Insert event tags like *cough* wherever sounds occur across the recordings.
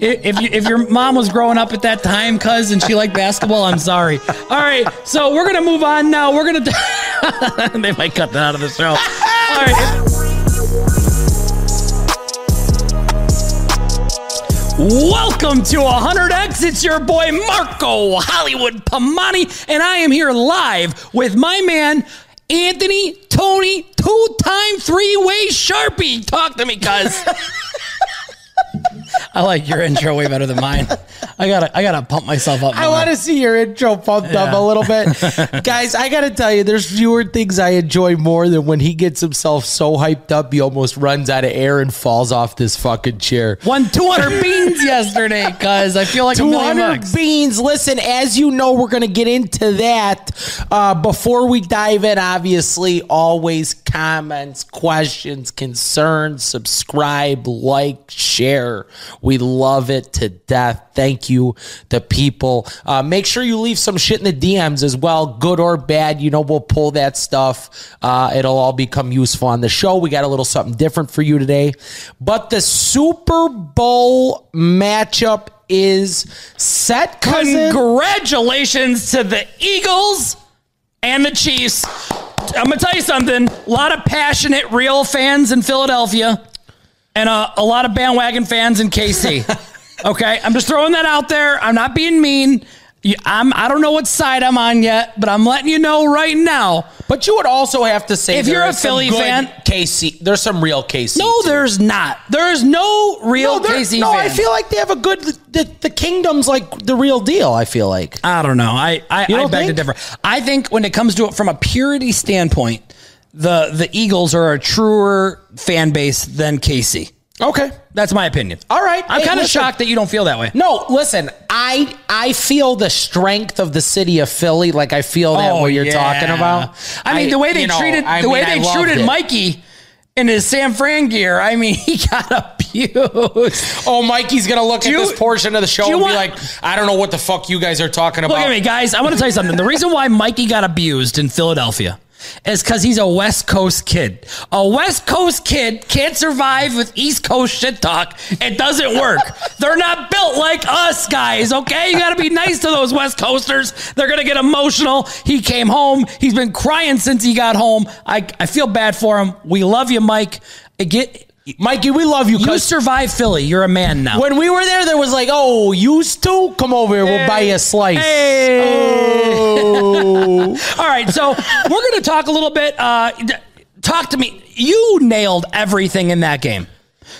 If you, if your mom was growing up at that time, cuz, and she liked basketball, I'm sorry. All right, so we're gonna move on now. We're gonna. *laughs* they might cut that out of the show. All right. Welcome to 100X. It's your boy Marco Hollywood Pamani, and I am here live with my man Anthony Tony, two-time three-way Sharpie. Talk to me, cuz. *laughs* I like your intro way better than mine. I gotta, I gotta pump myself up. I want to see your intro pumped up a little bit. *laughs* Guys, I got to tell you, there's fewer things I enjoy more than when he gets himself so hyped up he almost runs out of air and falls off this fucking chair. Won 200 beans yesterday, cuz I feel like a 200 bucks. beans. Listen, as you know, we're to get into that. Uh, before we dive in, obviously, always comments, questions, concerns, subscribe, like, share. We love it to death. Thank you, the people. Uh, make sure you leave some shit in the DMs as well, good or bad. You know, we'll pull that stuff. Uh, it'll all become useful on the show. We got a little something different for you today. But the Super Bowl matchup is set, cousin. Congratulations to the Eagles and the Chiefs. I'm gonna tell you something. A lot of passionate, real fans in Philadelphia, and a, a lot of bandwagon fans in KC. *laughs* okay, I'm just throwing that out there. I'm not being mean. I'm. I don't know what side I'm on yet, but I'm letting you know right now. But you would also have to say If you're a Philly fan- KC, there's some real KC. No, too. there's not. There's no real no, KC no. I feel like they have a good. The, the kingdom's like the real deal. I feel like. I don't know. I I, You I beg to think? differ. I think when it comes to it from a purity standpoint, the the Eagles are a truer fan base than KC. Okay. That's my opinion. All right. I'm Hey, kind of shocked that you don't feel that way. No, listen. I I feel the strength of the city of Philly. Like I feel that oh, what you're Oh, yeah. talking about. I mean, the way they you know, treated the way mean, I they treated it. Mikey in his San Fran gear. I mean, *laughs* he got abused. Oh, Mikey's gonna look at you- this portion of the show and want- be like, "I don't know what the fuck you guys are talking about." Look at me, guys. I want to tell you something. The reason why Mikey got abused in Philadelphia is because he's a West Coast kid. A West Coast kid can't survive with East Coast shit talk. It doesn't work. They're not built like us, guys, okay? You got to be nice to those West Coasters. They're going to get emotional. He came home. He's been crying since he got home. I, I feel bad for him. We love you, Mike. Get, Mikey, we love you. you 'cause survived Philly. You're a man now. when we were there, there was like, "Oh, used to come over here. We'll buy you a slice." Oh. *laughs* All right, so we're going to talk a little bit. Uh, talk to me. You nailed everything in that game.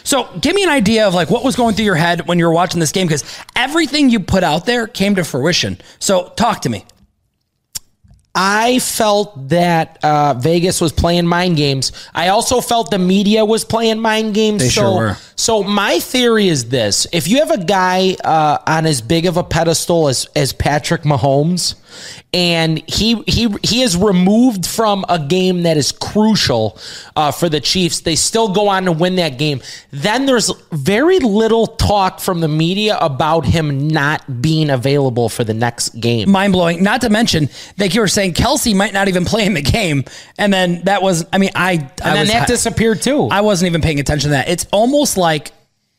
So give me an idea of like what was going through your head when you were watching this game because everything you put out there came to fruition. So talk to me. I felt that uh, Vegas was playing mind games. I also felt the media was playing mind games. They so, sure were. So my theory is this: if you have a guy uh, on as big of a pedestal as as Patrick Mahomes, and he he he is removed from a game that is crucial uh, for the Chiefs, they still go on to win that game. Then there's very little talk from the media about him not being available for the next game. Mind blowing. Not to mention, like you were saying, Kelce might not even play in the game, and then that was. I mean, I. and then that disappeared too. I wasn't even paying attention to that. It's almost like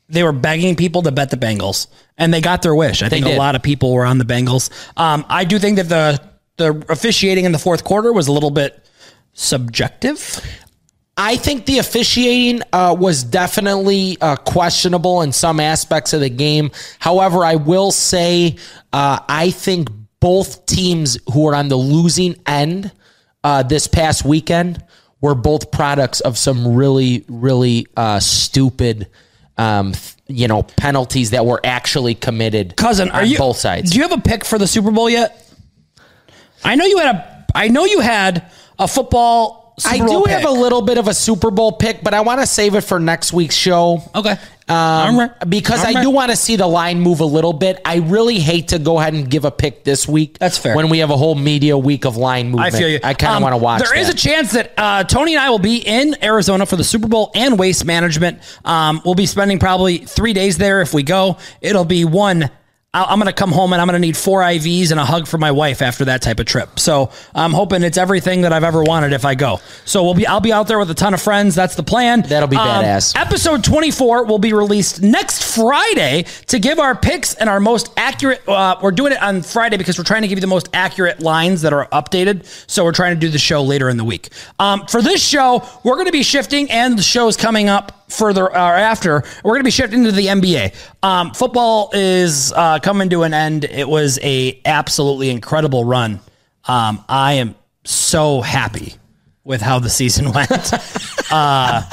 they were begging people to bet the Bengals, and they got their wish. I think a lot of people were on the Bengals. Um, I do think that the the officiating in the fourth quarter was a little bit subjective. I think the officiating uh, was definitely uh, questionable in some aspects of the game. However, I will say uh, I think both teams who are on the losing end uh, this past weekend were both products of some really, really uh, stupid, um, th- you know, penalties that were actually committed. Cousin, are you both sides? Do you have a pick for the Super Bowl yet? I know you had a. I know you had a football. Super I Bowl do have a little bit of a Super Bowl pick, but I want to save it for next week's show. Okay. Um, Armor. because I do want to see the line move a little bit. I really hate to go ahead and give a pick this week. That's fair. When we have a whole media week of line movement. I movement, feel you. I kind of Um, want to watch. There is that. a chance that uh, Tony and I will be in Arizona for the Super Bowl and Waste Management. Um, we'll be spending probably three days there if we go. It'll be one I- I'm going to come home and I'm going to need four IVs and a hug from my wife after that type of trip. So I'm hoping it's everything that I've ever wanted if I go. So we'll be, I'll be out there with a ton of friends. That's the plan. That'll be Um, badass. Episode 24 will be released next Friday to give our picks and our most accurate. Uh, we're doing it on Friday because we're trying to give you the most accurate lines that are updated. So we're trying to do the show later in the week. Um, for this show, we're going to be shifting, and the show's coming up further or after. We're going to be shifting to the NBA. Um, football is uh, coming to an end. It was a absolutely incredible run. Um, I am so happy with how the season *laughs* went. uh,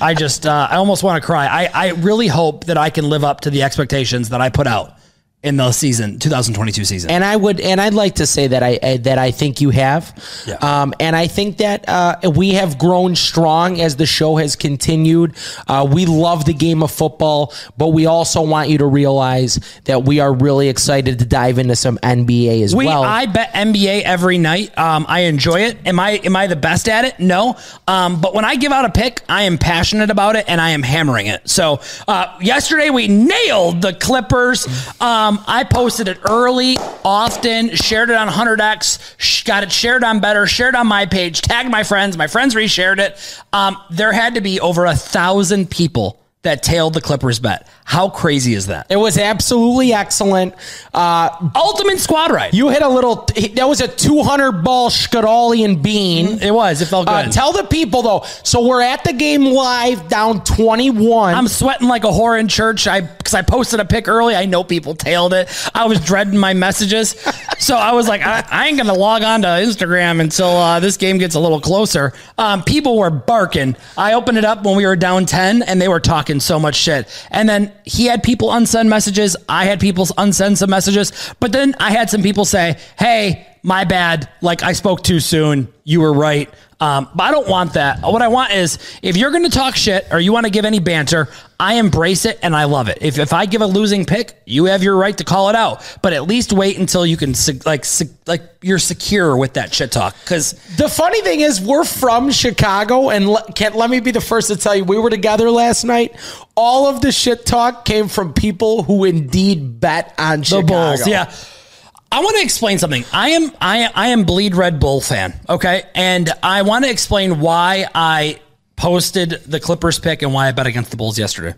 I just, uh, I almost want to cry. I, I really hope that I can live up to the expectations that I put out in the season, 2022 season. and I would, and I'd like to say that I uh, that I think you have, Yeah. um, and I think that uh, we have grown strong as the show has continued. Uh, we love the game of football, but we also want you to realize that we are really excited to dive into some NBA as We, well. I bet NBA every night. Um, I enjoy it. Am I am I the best at it? No. Um, but when I give out a pick, I am passionate about it and I am hammering it. So uh, yesterday we nailed the Clippers. Um, I posted it early, often, shared it on 100x, sh- got it shared on Better, shared on my page, tagged my friends. My friends reshared it. Um, there had to be over a thousand people that tailed the Clippers bet. How crazy is that? it was absolutely excellent. Uh, Ultimate squad ride. you hit a little. That was a 200 ball Skadalian bean. it was. It felt good. Uh, tell the people though. So we're at the game live, down 21. I'm sweating like a whore in church. I because I posted a pic early. I know people tailed it. I was dreading my messages, *laughs* so I was like, I, I ain't gonna log on to Instagram until uh, this game gets a little closer. Um, people were barking. I opened it up when we were down ten, and they were talking so much shit. And then he had people unsend messages. I had people unsend some messages, but then I had some people say, "Hey." My bad. Like I spoke too soon. You were right. Um, but I don't want that. What I want is if you're going to talk shit or you want to give any banter, I embrace it and I love it. If, if I give a losing pick, you have your right to call it out. But at least wait until you can like like you're secure with that shit talk because The funny thing is, we're from Chicago, and le- let me be the first to tell you, we were together last night. All of the shit talk came from people who indeed bet on the Chicago. Bulls, yeah. I want to explain something. I am I I am bleed red bull fan. Okay, and I want to explain why I posted the Clippers pick and why I bet against the Bulls yesterday.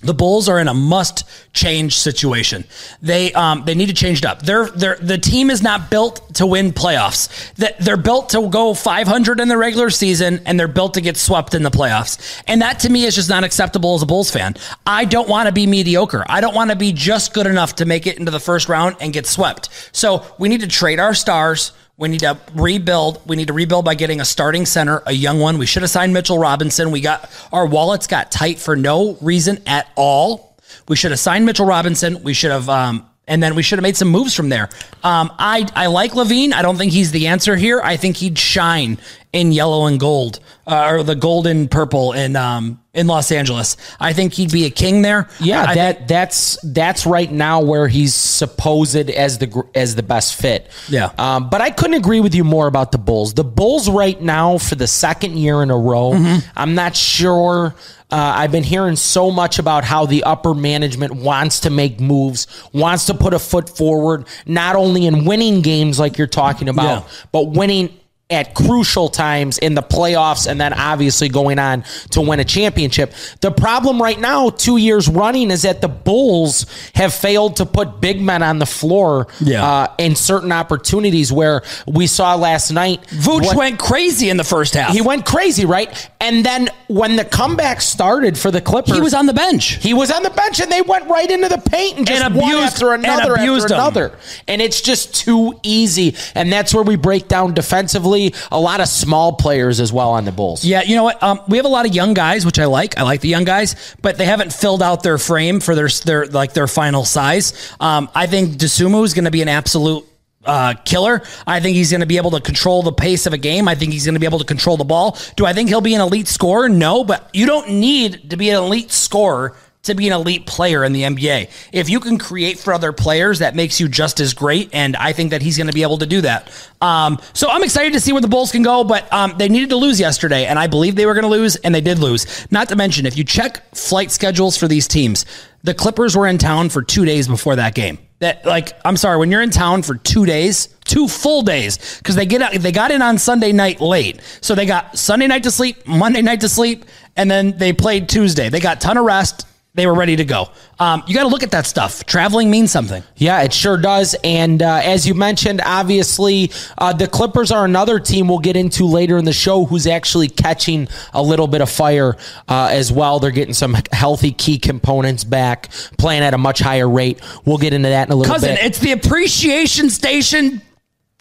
The Bulls are in a must change situation. They um, they need to change it up. They're, they're, the team is not built to win playoffs. That they're built to go 500 in the regular season, and they're built to get swept in the playoffs. And that to me is just not acceptable as a Bulls fan. I don't want to be mediocre. I don't want to be just good enough to make it into the first round and get swept. So we need to trade our stars. We need to rebuild. We need to rebuild by getting a starting center, a young one. We should have signed Mitchell Robinson. We got our wallets got tight for no reason at all. We should have signed Mitchell Robinson. We should have, um, and then we should have made some moves from there. Um, I I like LaVine. I don't think he's the answer here. I think he'd shine in yellow and gold, uh, or the gold and purple in um, in Los Angeles. I think he'd be a king there. Yeah, I that think- that's that's right now where he's supposed as the as the best fit. Yeah. Um, but I couldn't agree with you more about the Bulls. The Bulls right now for the second year in a row. Mm-hmm. I'm not sure. Uh, I've been hearing so much about how the upper management wants to make moves, wants to put a foot forward, not only in winning games like you're talking about, Yeah. but winning at crucial times in the playoffs and then obviously going on to win a championship. The problem right now, two years running, is that the Bulls have failed to put big men on the floor Yeah. uh, in certain opportunities where we saw last night. Vooch what- went crazy in the first half. he went crazy, right? And then when the comeback started for the Clippers, He was on the bench. he was on the bench and they went right into the paint and just And one abused- after and another abused after another. And it's just too easy. And that's where we break down defensively. A lot of small players as well on the Bulls. Yeah, you know what? Um, we have a lot of young guys, which I like. I like the young guys, but they haven't filled out their frame for their their like their final size. Um, I think Dosunmu is going to be an absolute uh, killer. I think he's going to be able to control the pace of a game. I think he's going to be able to control the ball. Do I think he'll be an elite scorer? No, but you don't need to be an elite scorer to be an elite player in the NBA. If you can create for other players, that makes you just as great. And I think that he's going to be able to do that. Um, so I'm excited to see where the Bulls can go, but um, they needed to lose yesterday, and I believe they were going to lose, and they did lose. Not to mention, if you check flight schedules for these teams, the Clippers were in town for two days before that game. That like, I'm sorry, when you're in town for two days, two full days, because they get out, they got in on Sunday night late, so they got Sunday night to sleep, Monday night to sleep, and then they played Tuesday. They got ton of rest they were ready to go. Um, you got to look at that stuff. Traveling means something. Yeah, it sure does. And uh, as you mentioned, obviously, uh, the Clippers are another team we'll get into later in the show who's actually catching a little bit of fire uh, as well. They're getting some healthy key components back, playing at a much higher rate. We'll get into that in a little Cousin, bit. it's the appreciation station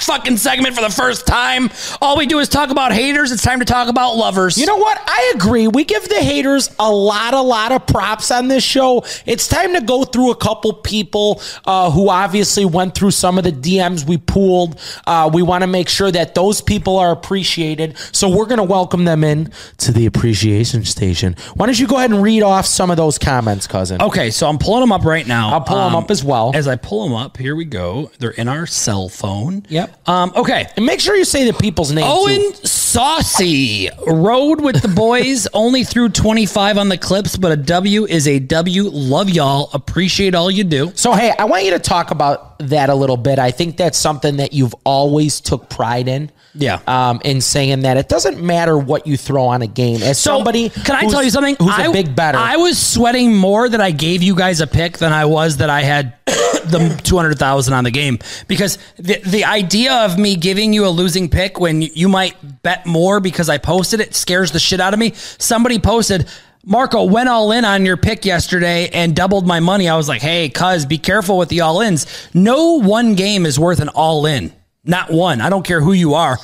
fucking segment for the first time. All we do is talk about haters. It's time to talk about lovers. You know what? I agree. We give the haters a lot, a lot of props on this show. It's time to go through a couple people uh, who obviously went through some of the DMs we pooled. Uh, we want to make sure that those people are appreciated. So we're going to welcome them in to the appreciation station. Why don't you go ahead and read off some of those comments, cousin? Okay, so I'm pulling them up right now. I'll pull them Um, up as well. As I pull them up, here we go. They're in our cell phone. Yep. Um, okay. and make sure you say the people's names. Owen Saucy rode with the boys, *laughs* only threw 25 on the clips, but a W is a W. Love y'all. Appreciate all you do. So hey, I want you to talk about that a little bit. I think that's something that you've always took pride in. Yeah. Um, in saying that it doesn't matter what you throw on a game. As So, somebody, can I tell you something? Who's I, a big better? I was sweating more that I gave you guys a pick than I was that I had *coughs* the two hundred thousand on the game because the the idea of me giving you a losing pick when you might bet more because I posted it scares the shit out of me. Somebody posted. Marco went all in on your pick yesterday and doubled my money. I was like, hey, cuz, be careful with the all ins. No one game is worth an all in. Not one. I don't care who you are.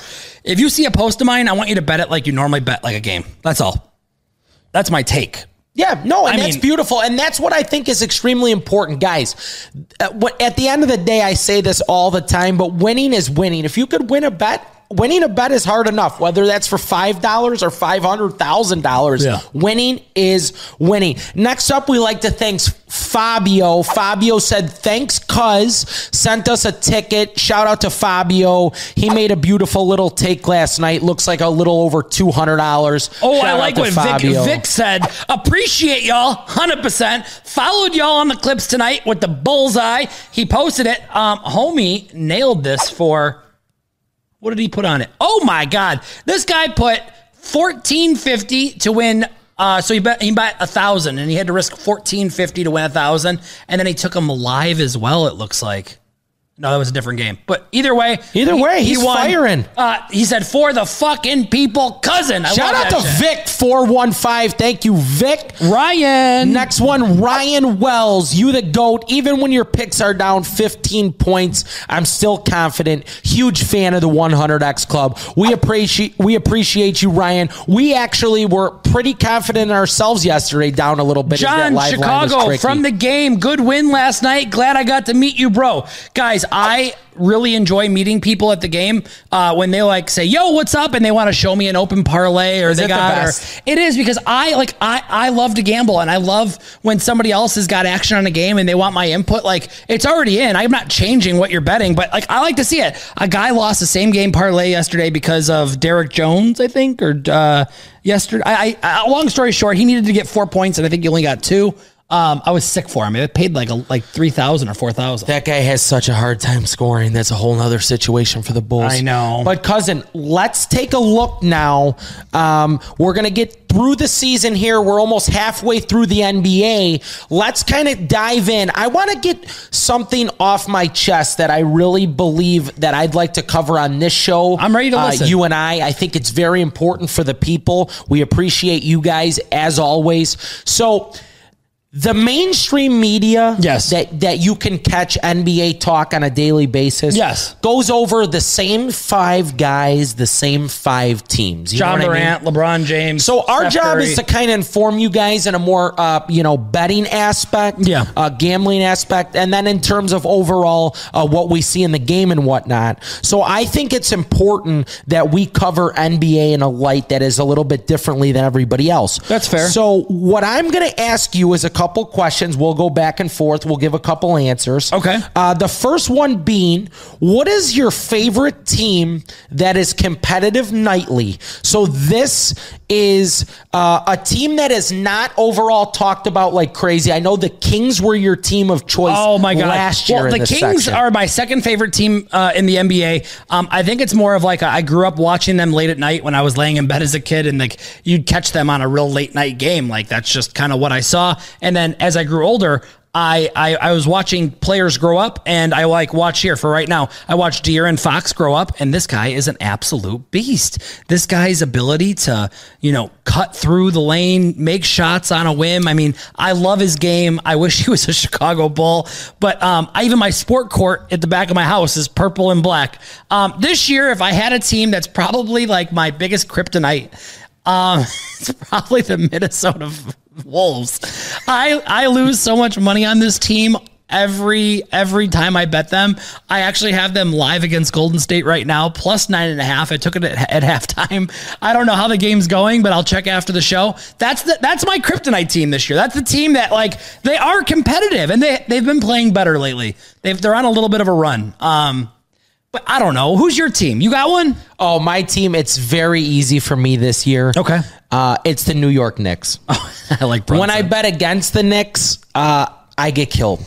If you see a post of mine, I want you to bet it like you normally bet like a game. That's all. That's my take. Yeah, no, and I that's mean- beautiful, and that's what I think is extremely important, guys. Uh, At the end of the day, I say this all the time, but winning is winning. If you could win a bet, winning a bet is hard enough. Whether that's for five dollars or five hundred thousand dollars, Yeah. winning is winning. Next up, we like to thank Fabio. Fabio said, "Thanks, cuz sent us a ticket." Shout out to Fabio. He made a beautiful little take last night. Looks like a little over two hundred dollars. Oh, I like what Vic, Vic said. Appreciate y'all, hundred percent. Followed y'all on the clips tonight with the bullseye. He posted it. Um, homie nailed this for. What did he put on it? Oh my god, this guy put fourteen fifty to win. Uh, so he bet he bet a thousand, and he had to risk fourteen fifty to win a thousand, and then he took him live as well. It looks like. No, that was a different game. But either way, Either way, he's firing. Uh, he said for the fucking people, cousin. I Shout out to shit. Vic four one five. Thank you, Vic. Ryan. Next one, Ryan Wells. You the goat. Even when your picks are down 15 points, I'm still confident. Huge fan of the 100x Club. We appreciate we appreciate you, Ryan. We actually were pretty confident in ourselves yesterday, down a little bit. John, Chicago from the game. Good win last night. Glad I got to meet you, bro. Guys, I really enjoy meeting people at the game uh, when they like say, "Yo, what's up?" and they want to show me an open parlay or they it the got. Or, it is because I like I I love to gamble and I love when somebody else has got action on a game and they want my input. Like it's already in. I'm not changing what you're betting, but like I like to see it. A guy lost the same game parlay yesterday because of Derrick Jones, I think, or uh, yesterday. I, I long story short, he needed to get four points and I think he only got two. Um, I was sick for him. It paid like a, like three thousand or four thousand. That guy has such a hard time scoring. That's a whole nother situation for the Bulls. I know. But cousin, let's take a look now. Um, we're gonna get through the season here. We're almost halfway through the NBA. Let's kind of dive in. I want to get something off my chest that I really believe that I'd like to cover on this show. I'm ready to Uh, listen. you and I. I think it's very important for the people. We appreciate you guys as always. So. The mainstream media Yes. that, that you can catch NBA talk on a daily basis Yes. goes over the same five guys, the same five teams. You John what I mean? Durant, LeBron James. So our Steph job Curry. is to kind of inform you guys in a more, uh, you know, betting aspect, Yeah. uh, gambling aspect, and then in terms of overall uh, what we see in the game and whatnot. So I think it's important that we cover NBA in a light that is a little bit differently than everybody else. That's fair. So what I'm going to ask you is a couple couple questions. We'll go back and forth. We'll give a couple answers. Okay. Uh, the first one being, what is your favorite team that is competitive nightly? So this is uh, a team that is not overall talked about like crazy. I know the Kings were your team of choice. Oh my god! Last year, well, the Kings section. are my second favorite team uh, in the NBA. Um, I think it's more of like a, I grew up watching them late at night when I was laying in bed as a kid, and like you'd catch them on a real late night game. Like that's just kind of what I saw. And then as I grew older. I, I, I was watching players grow up and I like watch here for right now. I watch and Fox grow up and this guy is an absolute beast. This guy's ability to, you know, cut through the lane, make shots on a whim. I mean, I love his game. I wish *laughs* he was a Chicago Bull, but um, I, even my sport court at the back of my house is purple and black. Um, this year, if I had a team that's probably like my biggest kryptonite, um, *laughs* it's probably the Minnesota Wolves. I I lose so much money on this team every every time I bet them. I actually have them live against Golden State right now, plus nine and a half. I took it at, at *laughs* halftime. I don't know how the game's going, but I'll check after the show. That's the that's my kryptonite team this year. That's the team that like they are competitive and they they've been playing better lately. They've they're on a little bit of a run. Um, but I don't know. Who's your team? You got one? Oh, my team. It's very easy for me this year. Okay. Uh, it's the New York Knicks. *laughs* I like when I bet against the Knicks, uh, I get killed.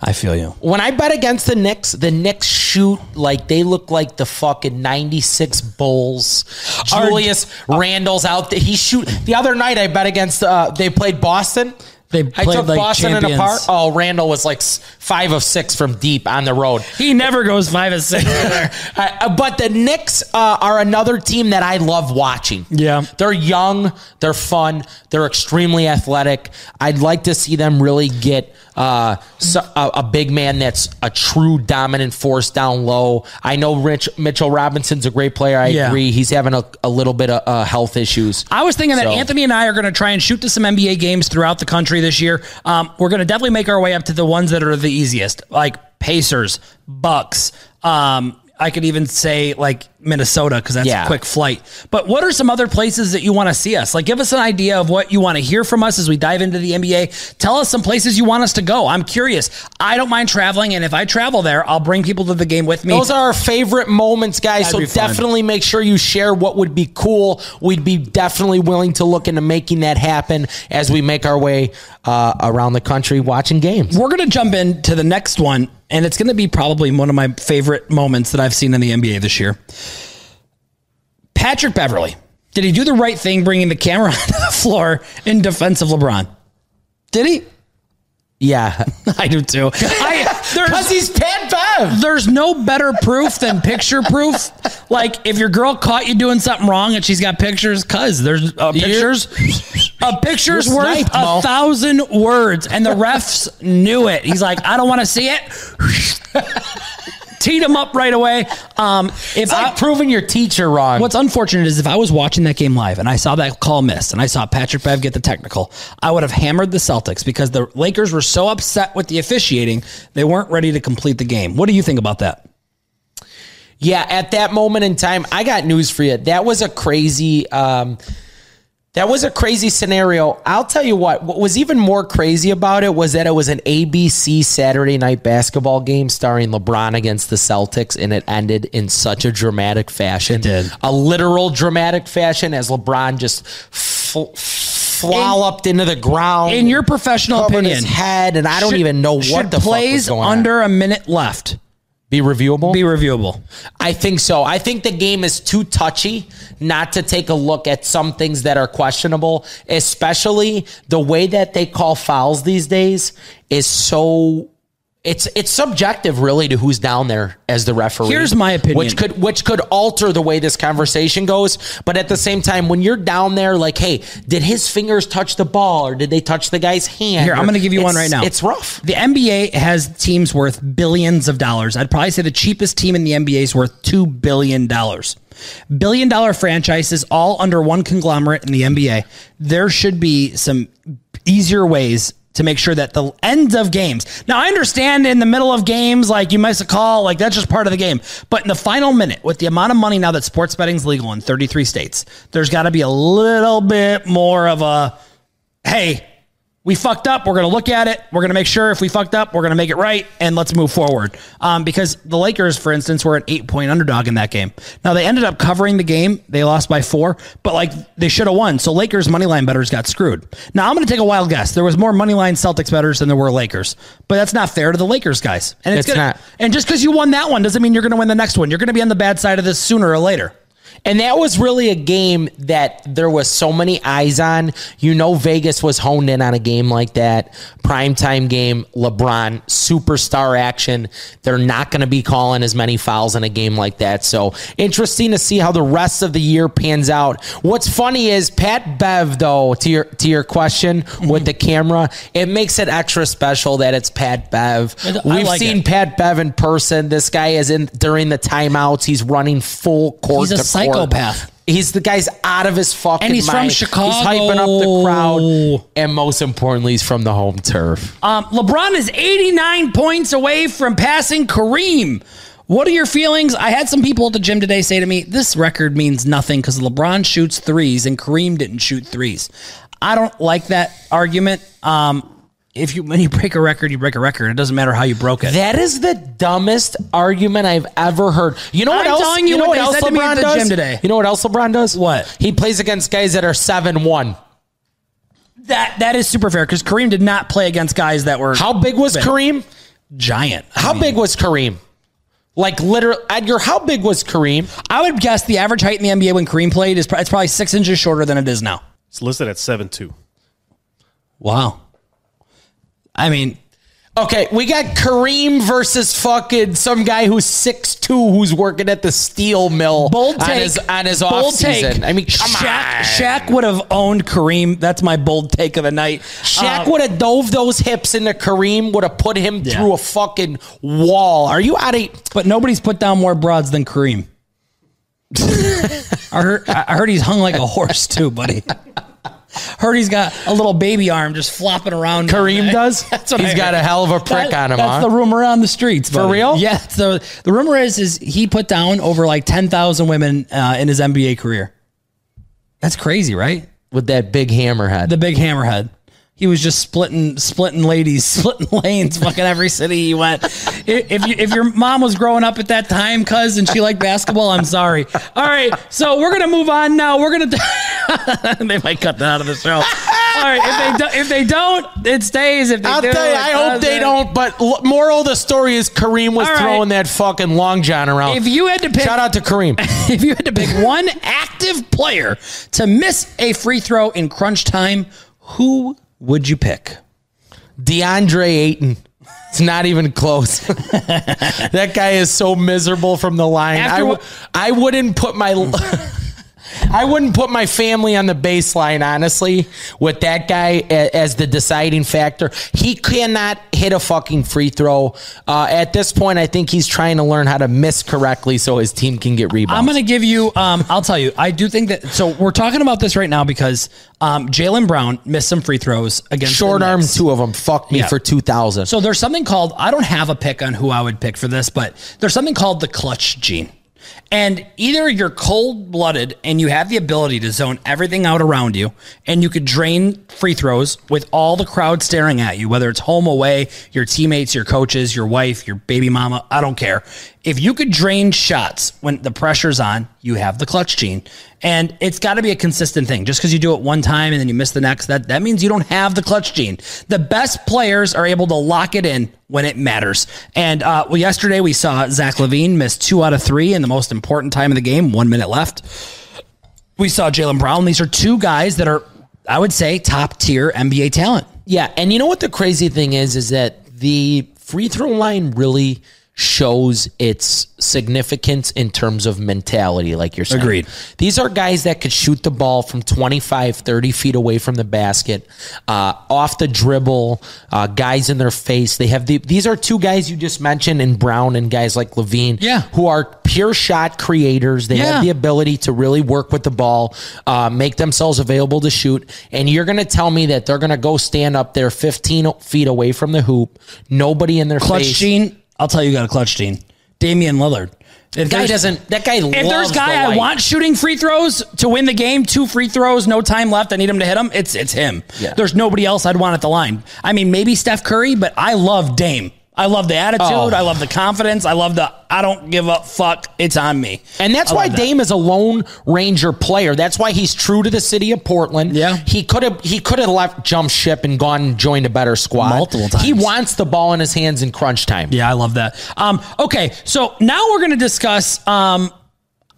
I feel you. When I bet against the Knicks, the Knicks shoot like they look like the fucking 96 Bulls. Julius Randle's out there. He shoot. The other night I bet against, uh, they played Boston. They I played took like Boston in a champions. part. Oh, Randle was like five of six from deep on the road. He never goes five of six. *laughs* Uh, but the Knicks uh, are another team that I love watching. Yeah. They're young, they're fun, they're extremely athletic. I'd like to see them really get uh, so, a, a big man that's a true dominant force down low. I know Rich Mitchell Robinson's a great player. I Yeah. agree. He's having a, a little bit of uh, health issues. I was thinking that Anthony and I are going to try and shoot to some NBA games throughout the country this year. Um, we're going to definitely make our way up to the ones that are the easiest, like Pacers, Bucks. Um, I could even say like Minnesota because that's Yeah. a quick flight. But what are some other places that you want to see us? Like, give us an idea of what you want to hear from us as we dive into the NBA. Tell us some places you want us to go. I'm curious. I don't mind traveling, and if I travel there, I'll bring people to the game with me. Those are our favorite moments, guys. That'd so definitely make sure you share what would be cool. We'd be definitely willing to look into making that happen as we make our way uh, around the country watching games. We're going to jump into the next one, and it's going to be probably one of my favorite moments that I've seen in the NBA this year. Patrick Beverley. Did he do the right thing bringing the camera *laughs* onto the floor in defense of LeBron? Did he? Yeah, *laughs* I do too. Because *laughs* he's Pat Bev. there's no better proof than picture proof. Like if your girl caught you doing something wrong and she's got pictures, cuz there's uh, pictures. A picture's You're worth sniped, a Mo. thousand words, and the refs knew it. He's like, I don't want to see it. Teed him up right away. Um, if It's like I, proving your teacher wrong. What's unfortunate is if I was watching that game live and I saw that call miss and I saw Patrick Bev get the technical, I would have hammered the Celtics because the Lakers were so upset with the officiating, they weren't ready to complete the game. What do you think about that? Yeah, at that moment in time, I got news for you. That was a crazy um that was a crazy scenario. I'll tell you what, what was even more crazy about it was that it was an ABC Saturday night basketball game starring LeBron against the Celtics and it ended in such a dramatic fashion. did. A literal dramatic fashion as LeBron just fl- flopped into the ground. In your professional opinion, his head and I don't should- even know what the plays fuck was going under on. a minute left Be reviewable? be reviewable. I think so. I think the game is too touchy not to take a look at some things that are questionable, especially the way that they call fouls these days is so it's it's subjective really to who's down there as the referee. Here's my opinion. Which could which could alter the way this conversation goes, but at the same time when you're down there like, hey, did his fingers touch the ball or did they touch the guy's hand? Here, I'm going to give you one right now. It's rough. The NBA has teams worth billions of dollars. I'd probably say the cheapest team in the NBA is worth $2 billion. Billion dollar franchises all under one conglomerate in the NBA. There should be some easier ways to make sure that the end of games. Now, I understand in the middle of games, like you miss a call, like that's just part of the game. But in the final minute, with the amount of money now that sports betting's legal in 33 states, there's got to be a little bit more of a, hey, we fucked up. We're going to look at it. We're going to make sure if we fucked up, we're going to make it right, and let's move forward. Um, because the Lakers, for instance, were an eight point underdog in that game. Now they ended up covering the game. They lost by four, but like they should have won. So Lakers money line betters got screwed. Now I'm going to take a wild guess. There was more money line Celtics betters than there were Lakers, but that's not fair to the Lakers guys. And it's, It's gonna, not. And just because you won that one doesn't mean you're going to win the next one. You're going to be on the bad side of this sooner or later. And that was really a game that there was so many eyes on. You know, Vegas was honed in on a game like that. Primetime game, LeBron, superstar action. They're not going to be calling as many fouls in a game like that. So interesting to see how the rest of the year pans out. What's funny is Pat Bev, though, to your to your question mm-hmm. with the camera, it makes it extra special that it's Pat Bev. We've like seen it. Pat Bev in person. This guy is in during the timeouts. He's running full court. He's a to court. Psychopath. He's the guy's out of his fucking And he's from. Chicago. He's hyping up the crowd, and most importantly, he's from the home turf. Um, LeBron is 89 points away from passing Kareem. What are your feelings? I had some people at the gym today say to me, this record means nothing because LeBron shoots threes and Kareem didn't shoot threes. I don't like that argument. Um, if you when you break a record, you break a record. It doesn't matter how you broke it. That is the dumbest argument I've ever heard. You know what I'm else? telling you know what what else said to me LeBron at the does gym today. You know what else LeBron does? What? He plays against guys that are seven one. that that is super fair because Kareem did not play against guys that were How big was Big. Kareem? giant. I How mean, big was Kareem? Like literally, Edgar. How big was Kareem? I would guess the average height in the NBA when Kareem played is it's probably six inches shorter than it is now. It's listed at seven two. Wow. I mean, Okay, we got Kareem versus fucking some guy who's six two, who's working at the steel mill bold on take his on his off season. I mean, come Shaq, on. Shaq would have owned Kareem. That's my bold take of the night. Shaq Um, would have dove those hips into Kareem, would have put him Yeah. through a fucking wall. Are you out of but nobody's put down more broads than Kareem. *laughs* I heard, I heard he's hung like a horse too, buddy. *laughs* Heard he's got a little baby arm just flopping around. Kareem does? *laughs* That's what He's I got heard. a hell of a prick That- on him, That's huh? the rumor on the streets. For real? Yeah. So the rumor is is he put down over like ten thousand women uh, in his NBA career. That's crazy, right? With that big hammerhead. the big hammerhead. He was just splitting, splitting ladies, *laughs* splitting lanes, fucking every city he went. If if, you, if your mom was growing up at that time, cuz, and she liked basketball, I'm sorry. All right, so we're gonna move on now. We're gonna. *laughs* they might cut that out of the show. All right, if they do, if they don't, it stays. If they I'll do, tell you, I hope they doesn't. don't. But l- moral of the story is Kareem was right. throwing that fucking long john around. If you had to pick, Shout out to Kareem. *laughs* if you had to pick one active player to miss a free throw in crunch time, who would you pick? DeAndre Ayton. It's not even close. *laughs* that guy is so miserable from the line. After I w- I wouldn't put my *laughs* I wouldn't put my family on the baseline, honestly, with that guy as the deciding factor. He cannot hit a fucking free throw. Uh, at this point, I think he's trying to learn how to miss correctly so his team can get rebounds. I'm going to give you. Um, I'll tell you. I do think that. So we're talking about this right now because um, Jaylen Brown missed some free throws against Short the arm, two of them. Fuck me Yeah. for 2,000. So there's something called. I don't have a pick on who I would pick for this, but there's something called the clutch gene. And either you're cold blooded and you have the ability to zone everything out around you, and you could drain free throws with all the crowd staring at you, whether it's home, away, your teammates, your coaches, your wife, your baby mama, I don't care. If you could drain shots when the pressure's on, you have the clutch gene. And it's got to be a consistent thing. Just because you do it one time and then you miss the next, that, that means you don't have the clutch gene. The best players are able to lock it in when it matters. And uh, well, yesterday we saw Zach LaVine miss two out of three in the most important time of the game, one minute left. We saw Jaylen Brown. These are two guys that are, I would say, top tier NBA talent. Yeah, and you know what the crazy thing is is that the free throw line really shows its significance in terms of mentality like you're saying. Agreed. These are guys that could shoot the ball from 25, 30 feet away from the basket, uh, off the dribble, uh, guys in their face. They have the, these are two guys you just mentioned in Brown and guys like LaVine Yeah. who are pure shot creators. They Yeah. have the ability to really work with the ball, uh, make themselves available to shoot. And you're going to tell me that they're going to go stand up there 15 feet away from the hoop, nobody in their Clutch face. gene, I'll tell you, you got a clutch gene. Damian Lillard. If Guy doesn't. That guy. If there's guy the I want shooting free throws to win the game, two free throws, no time left. I need him to hit them. It's it's him. Yeah. There's nobody else I'd want at the line. I mean, maybe Steph Curry, but I love Dame. I love the attitude. Oh. I love the confidence. I love the I don't give a fuck. It's on me. And that's I why that. Dame is a lone ranger player. That's why he's true to the city of Portland. Yeah. He could have he could have left jump ship and gone and joined a better squad. Multiple times. He wants the ball in his hands in crunch time. Yeah, I love that. Um, okay, so now we're going to discuss. Um,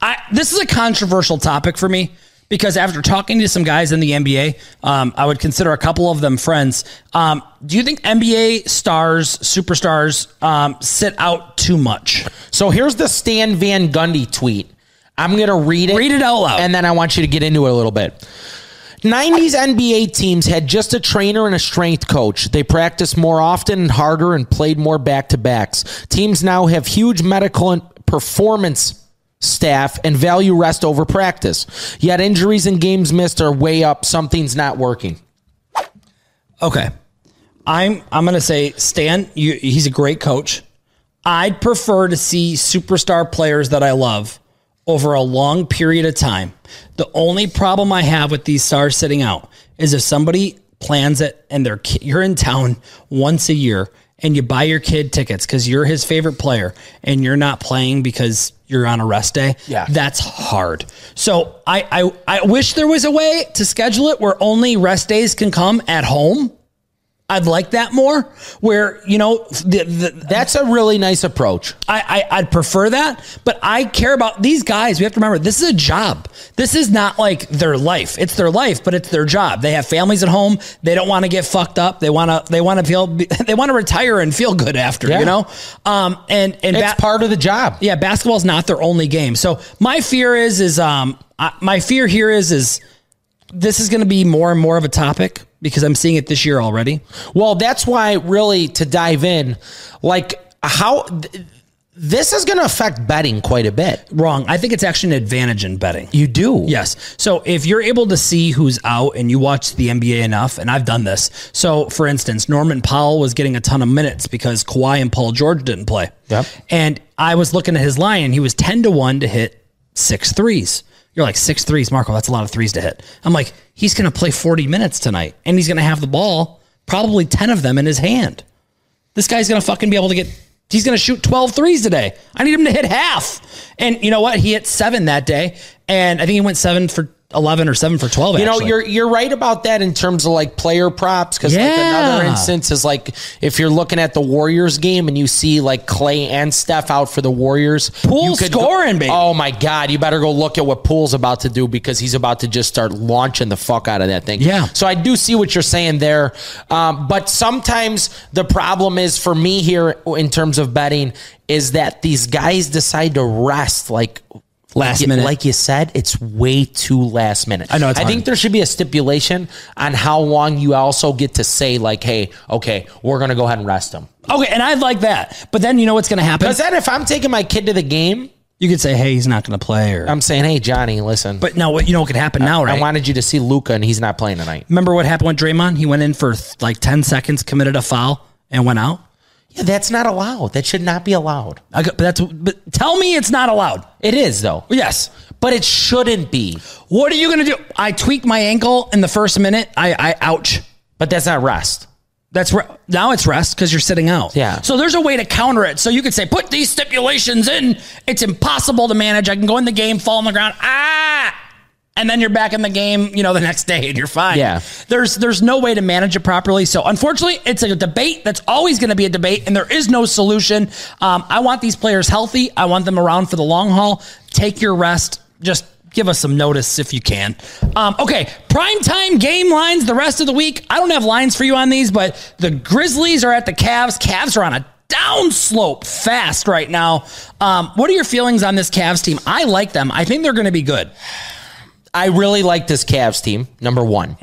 I this is a controversial topic for me because after talking to some guys in the NBA, um, I would consider a couple of them friends. Um, do you think NBA stars, superstars, um, sit out too much? So here's the Stan Van Gundy tweet. I'm gonna read it. Read it out loud. And then I want you to get into it a little bit. 90s NBA teams had just a trainer and a strength coach. They practiced more often and harder and played more back to backs. Teams now have huge medical and performance staff and value rest over practice. Yet injuries and games missed are way up. Something's not working. Okay. I'm I'm gonna say Stan, you, he's a great coach. I'd prefer to see superstar players that I love over a long period of time. The only problem I have with these stars sitting out is if somebody plans it and they're you're in town once a year and you buy your kid tickets because you're his favorite player and you're not playing because you're on a rest day. Yeah. That's hard. So I, I I wish there was a way to schedule it where only rest days can come at home. I'd like that more. Where you know the, the, That's a really nice approach. I, I I'd prefer that, but I care about these guys. We have to remember this is a job. This is not like their life. It's their life, but it's their job. They have families at home. They don't want to get fucked up. They want to they want to feel *laughs* they want to retire and feel good after. Yeah. You know, um, and and It's ba- part of the job. yeah, basketball's not their only game. So my fear is is um I, my fear here is is this is going to be more and more of a topic because I'm seeing it this year already. Well, that's why really to dive in, like how th- this is going to affect betting quite a bit. Wrong. I think it's actually an advantage in betting. You do. Yes. So if you're able to see who's out and you watch the NBA enough, and I've done this. So for instance, Norman Powell was getting a ton of minutes because Kawhi and Paul George didn't play. Yep. And I was looking at his line and he was 10 to 1 to hit six threes. You're like, six threes, Marco, that's a lot of threes to hit. I'm like, he's going to play 40 minutes tonight and he's going to have the ball, probably 10 of them in his hand. This guy's going to fucking be able to get, he's going to shoot 12 threes today. I need him to hit half. And you know what? He hit seven that day. And I think he went seven for 11 or seven for 12. You know, actually. you're you're right about that in terms of like player props because like another instance is like if you're looking at the Warriors game and you see like Clay and Steph out for the Warriors, you could go- scoring, baby. Oh my God, you better go look at what Poole's about to do because he's about to just start launching the fuck out of that thing. Yeah. So I do see what you're saying there, um, but sometimes the problem is for me here in terms of betting is that these guys decide to rest like. Last like you- minute. like you said, it's way too last minute. I know it's I hard. think there should be a stipulation on how long you also get to say, like, hey, okay, we're going to go ahead and rest him." okay. And I'd like that. But then you know what's going to happen? Because then if I'm taking my kid to the game, You could say, hey, he's not going to play. Or, I'm saying, hey, Johnny, listen. but no, what you know what could happen now, right? I wanted you to see Luka, and he's not playing tonight. Remember what happened with Draymond? He went in for like 10 seconds, committed a foul, and went out. Yeah, that's not allowed. That should not be allowed. I but that's but tell me it's not allowed. It is though, Yes. but it shouldn't be. What are you going to do? I tweaked my ankle in the first minute. I, I ouch. But that's not rest. That's re- now it's rest because you're sitting out. Yeah. So there's a way to counter it. So you could say, put these stipulations in. It's impossible to manage. I can go in the game, fall on the ground, ah, and then you're back in the game. You know, the *laughs* next day and you're fine. Yeah. There's there's no way to manage it properly. So unfortunately, it's a debate that's always going to be a debate, and there is no solution. Um, I want these players healthy. I want them around for the long haul. Take your rest. Just give us some notice if you can. Um, okay, prime time game lines the rest of the week. I don't have lines for you on these, but the Grizzlies are at the Cavs. Cavs are on a downslope fast right now. Um, what are your feelings on this Cavs team? I like them. I think they're going to be good. I really like this Cavs team. Number one.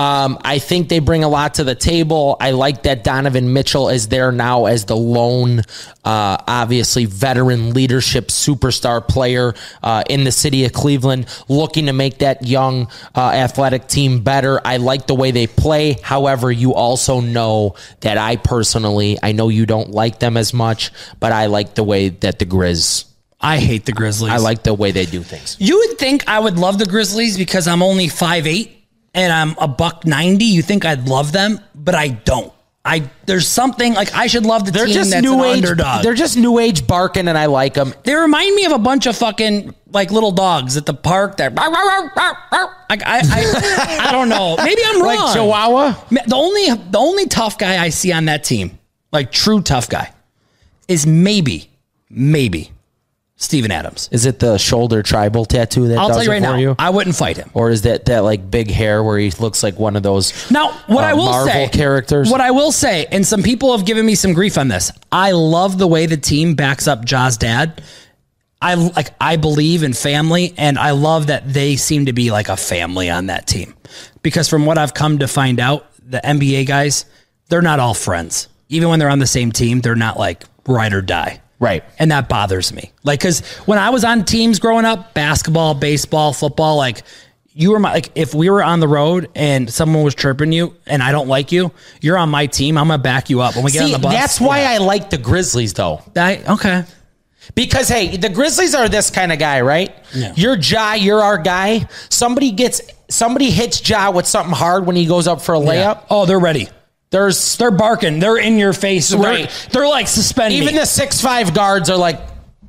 Um, I think they bring a lot to the table. I like that Donovan Mitchell is there now as the lone, uh, obviously veteran leadership superstar player uh, in the city of Cleveland, looking to make that young uh, athletic team better. I like the way they play. However, you also know that I personally, I know you don't like them as much, but I like the way that the Grizz. I hate the Grizzlies. I like the way they do things. You would think I would love the Grizzlies because I'm only 5'8 and I'm a buck 90. You think I'd love them, but I don't. I there's something like I should love the They're team just that's new an age. underdog. They're just new age barking, and I like them. They remind me of a bunch of fucking like little dogs at the park that like I I, I don't know. Maybe I'm *laughs* wrong. Like Chihuahua. The only the only tough guy I see on that team, like true tough guy, is maybe maybe Steven Adams. Is it the shoulder tribal tattoo that I'll does tell you it right for now, you? I wouldn't fight him. or is that that like big hair where he looks like one of those Now, what uh, I will Marvel say, characters? What I will say, and some people have given me some grief on this. I love the way the team backs up Ja's dad. I like. I believe in family, and I love that they seem to be like a family on that team. Because from what I've come to find out, the NBA guys, they're not all friends. Even when they're on the same team, they're not like ride or die. Right. And that bothers me. Like, cause when I was on teams growing up, basketball, baseball, football, like you were my, like, if we were on the road and someone was chirping you and I don't like you, you're on my team. I'm going to back you up when we get See, on the bus. that's why I like the Grizzlies though. I, okay. Because hey, the Grizzlies are this kind of guy, right? Yeah. You're Ja, you're our guy. Somebody gets somebody hits Ja with something hard when he goes up for a layup. Oh, they're ready. There's They're barking. They're in your face. They're, Right. they're like suspending. even the six five guards are like,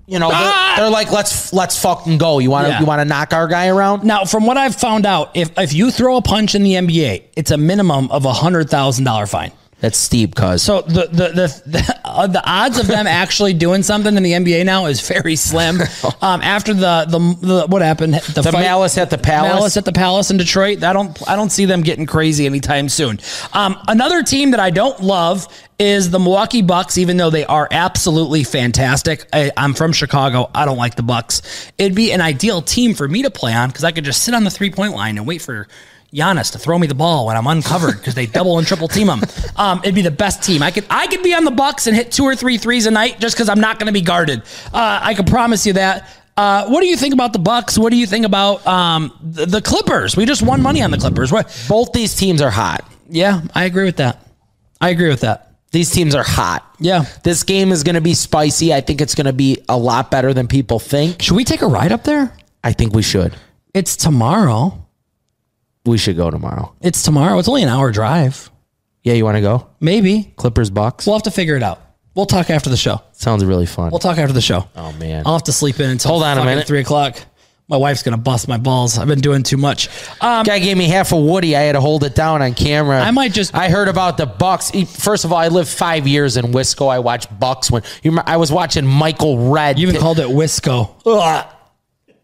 you know, they're, Ah! they're like, let's let's fucking go. You want to Yeah. you want to knock our guy around? Now, from what I've found out, if if you throw a punch in the NBA, it's a minimum of a hundred thousand dollar fine. That's steep, cuz. So the the the *laughs* the, uh, the odds of them actually doing something in the NBA now is very slim. *laughs* Um, after the, the the what happened, the, The fight- malice at the Palace? malice at the Palace in Detroit. I don't I don't see them getting crazy anytime soon. Um, another team that I don't love is the Milwaukee Bucks, even though they are absolutely fantastic. I, I'm from Chicago. I don't like the Bucks. It'd be an ideal team for me to play on because I could just sit on the three point line and wait for Giannis to throw me the ball when I'm uncovered because they double and triple team them. Um, it'd be the best team. I could I could be on the Bucks and hit two or three threes a night just because I'm not going to be guarded. Uh, I can promise you that. Uh, what do you think about the Bucks? What do you think about um, the, the Clippers? We just won money on the Clippers. What? Both these teams are hot. Yeah, I agree with that. I agree with that. These teams are hot. Yeah. This game is going to be spicy. I think it's going to be a lot better than people think. Should we take a ride up there? I think we should. It's tomorrow. We should go tomorrow. It's tomorrow. It's only an hour drive. Yeah, you want to go? Maybe. Clippers Bucks? We'll have to figure it out. We'll talk after the show. Sounds really fun. We'll talk after the show. Oh, man. I'll have to sleep in until Hold on a fucking minute. three o'clock. My wife's gonna bust my balls. I've been doing too much. Um, Guy gave me half a Woody. I had to hold it down on camera. I might just- I heard about the Bucks. First of all, I lived five years in Wisco. I watched Bucks when you. remember- I was watching Michael Redd. you even called it Wisco. Ugh.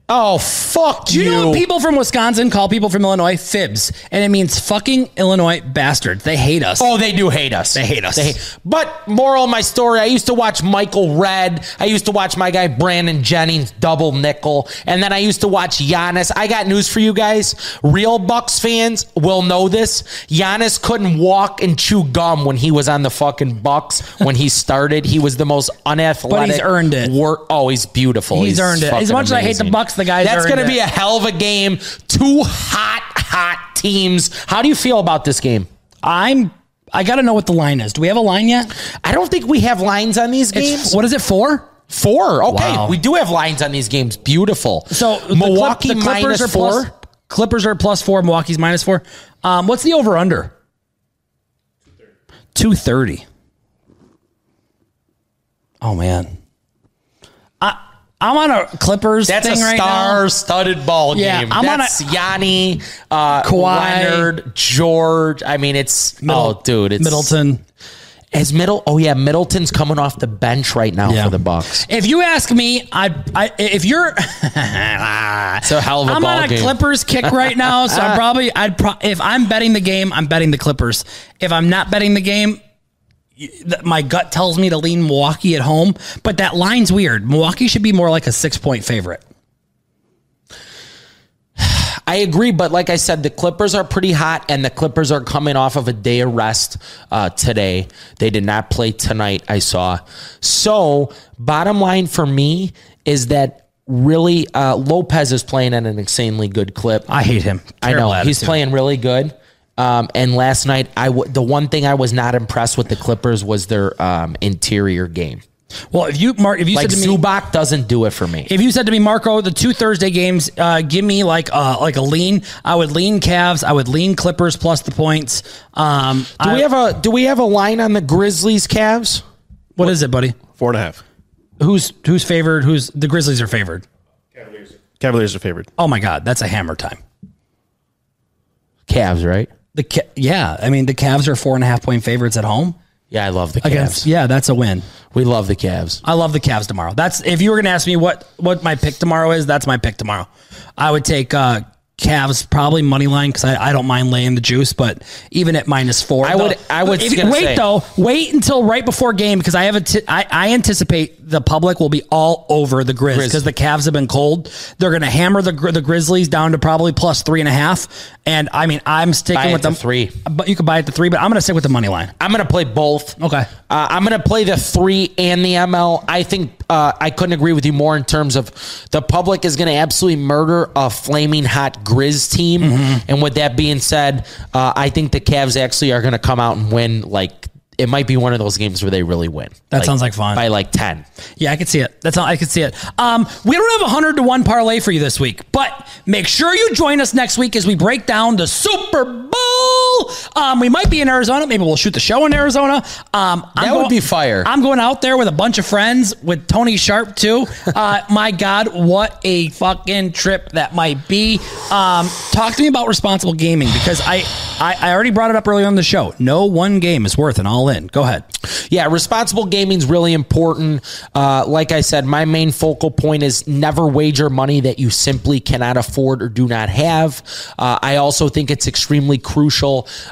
Oh fuck Do you know what people from Wisconsin call people from Illinois fibs? And it means fucking Illinois bastards. They hate us. Oh, they do hate us. They hate us. But moral of my story, I used to watch Michael Redd. I used to watch my guy Brandon Jennings double nickel, and then I used to watch Giannis. I got news for you guys. Real Bucks fans will know this. Giannis couldn't walk and chew gum when he was on the fucking Bucks. When he *laughs* started, he was the most unathletic. But he's earned it. Wor- oh, he's beautiful. He's earned it. As much as I hate the. Bucks, the guy's That's gonna be a hell of a game. Two hot, hot teams. How do you feel about this game? I'm. I got to know what the line is. Do we have a line yet? I don't think we have lines on these games. It's, what is it for? Four. Okay, Wow. we do have lines on these games. Beautiful. So the Milwaukee Clip- the Clippers minus are four. plus- Clippers are plus four. Milwaukee's minus four. Um, what's the over under? Two thirty. Oh man, I I'm on a Clippers That's a thing right now. star-studded ball Yeah, game. I'm on That's a- Yanni, uh, Kawhi. Leonard, George. I mean, it's Middle- oh, dude, it's Middleton. As middle, oh yeah, Middleton's coming off the bench right now Yeah. for the Bucks. If you ask me, I, I if you're, *laughs* It's a hell of a I'm on a game. Clippers kick right now, so I'm *laughs* probably I'd pro, if I'm betting the game, I'm betting the Clippers. If I'm not betting the game, my gut tells me to lean Milwaukee at home, but that line's weird. Milwaukee should be more like a six point favorite. *sighs* I agree, but like I said, the Clippers are pretty hot, and the Clippers are coming off of a day of rest uh, today. They did not play tonight. I saw. So, bottom line for me is that really uh, Lopez is playing at an insanely good clip. I hate him. I know Terrible he's playing really good. Um, and last night, I w- the one thing I was not impressed with the Clippers was their um, interior game. Well, if you Mark, if you Like said to me, Zubac doesn't do it for me. if you said to me, Marco, the two Thursday games, uh, give me like uh, like a lean. I would lean Cavs. I would lean Clippers plus the points. Um, Do I- we have a Do we have a line on the Grizzlies Cavs? what is it, buddy? Four and a half. Who's who's favored? Who's the Grizzlies are favored? Cavaliers are favored. Oh my God, that's a hammer time. Cavs, right? The yeah, I mean the Cavs are four and a half point favorites at home Yeah, I love the Cavs. against. Yeah, that's a win. We love the Cavs. I love the Cavs tomorrow. That's if you were going to ask me what what my pick tomorrow is, that's my pick tomorrow. I would take uh Cavs probably money line because I, I don't mind laying the juice, but even at minus four, I would- though- I was if- wait say- though. Wait until right before game because I have a t- I, I anticipate the public will be all over the Grizz because the Cavs have been cold. They're going to hammer the the Grizzlies down to probably plus three and a half. And I mean, I'm sticking Buy with them three. but you can buy it to three. But I'm going to stick with the money line. I'm going to play both. Okay. Uh, I'm going to play the three and the ML. I think uh, I couldn't agree with you more in terms of the public is going to absolutely murder a flaming hot Grizz team. Mm-hmm. And with that being said, uh, I think the Cavs actually are going to come out and win. Like it might be one of those games where they really win. That sounds like fun. by like ten. Yeah, I could see it. That's all I could see it. Um, we don't have a hundred to one parlay for you this week, but make sure you join us next week as we break down the Super Bowl. Um, we might be in Arizona. Maybe we'll shoot the show in Arizona. Um, That would be fire. I'm going out there with a bunch of friends with Tony Sharp too. *laughs* Uh, my God, what a fucking trip that might be. Um, talk to me about responsible gaming because I, I I already brought it up earlier on the show. No one game is worth an all in. Go ahead. Yeah, responsible gaming is really important. Uh, like I said, my main focal point is never wager money that you simply cannot afford or do not have. Uh, I also think it's extremely crucial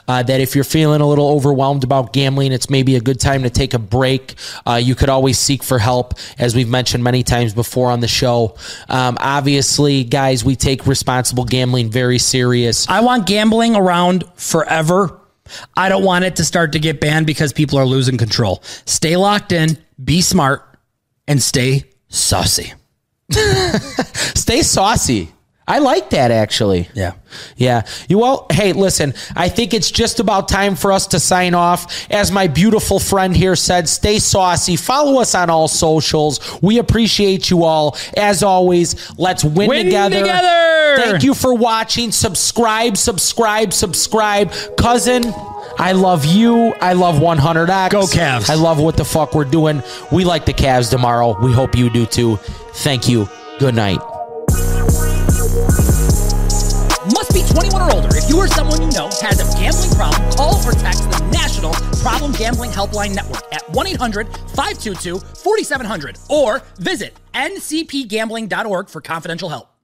uh, that if you're feeling a little overwhelmed about gambling, it's maybe a good time to take a break. Uh, you could always seek for help, as we've mentioned many times before on the show. Um, obviously, guys, we take responsible gambling very serious. I want gambling around forever. I don't want it to start to get banned because people are losing control. Stay locked in, be smart, and stay saucy. *laughs* Stay saucy. I like that actually. Yeah. Yeah. You all, hey, listen, I think it's just about time for us to sign off. As my beautiful friend here said, stay saucy. Follow us on all socials. We appreciate you all. As always, let's win, Win together. together. Thank you for watching. Subscribe, subscribe, subscribe. Cousin, I love you. I love 100X. Go Cavs. I love what the fuck we're doing. We like the Cavs tomorrow. We hope you do too. Thank you. Good night. 21 or older. If you or someone you know has a gambling problem, call or text the National Problem Gambling Helpline Network at 1 800 522 4700 or visit ncpgambling.org for confidential help.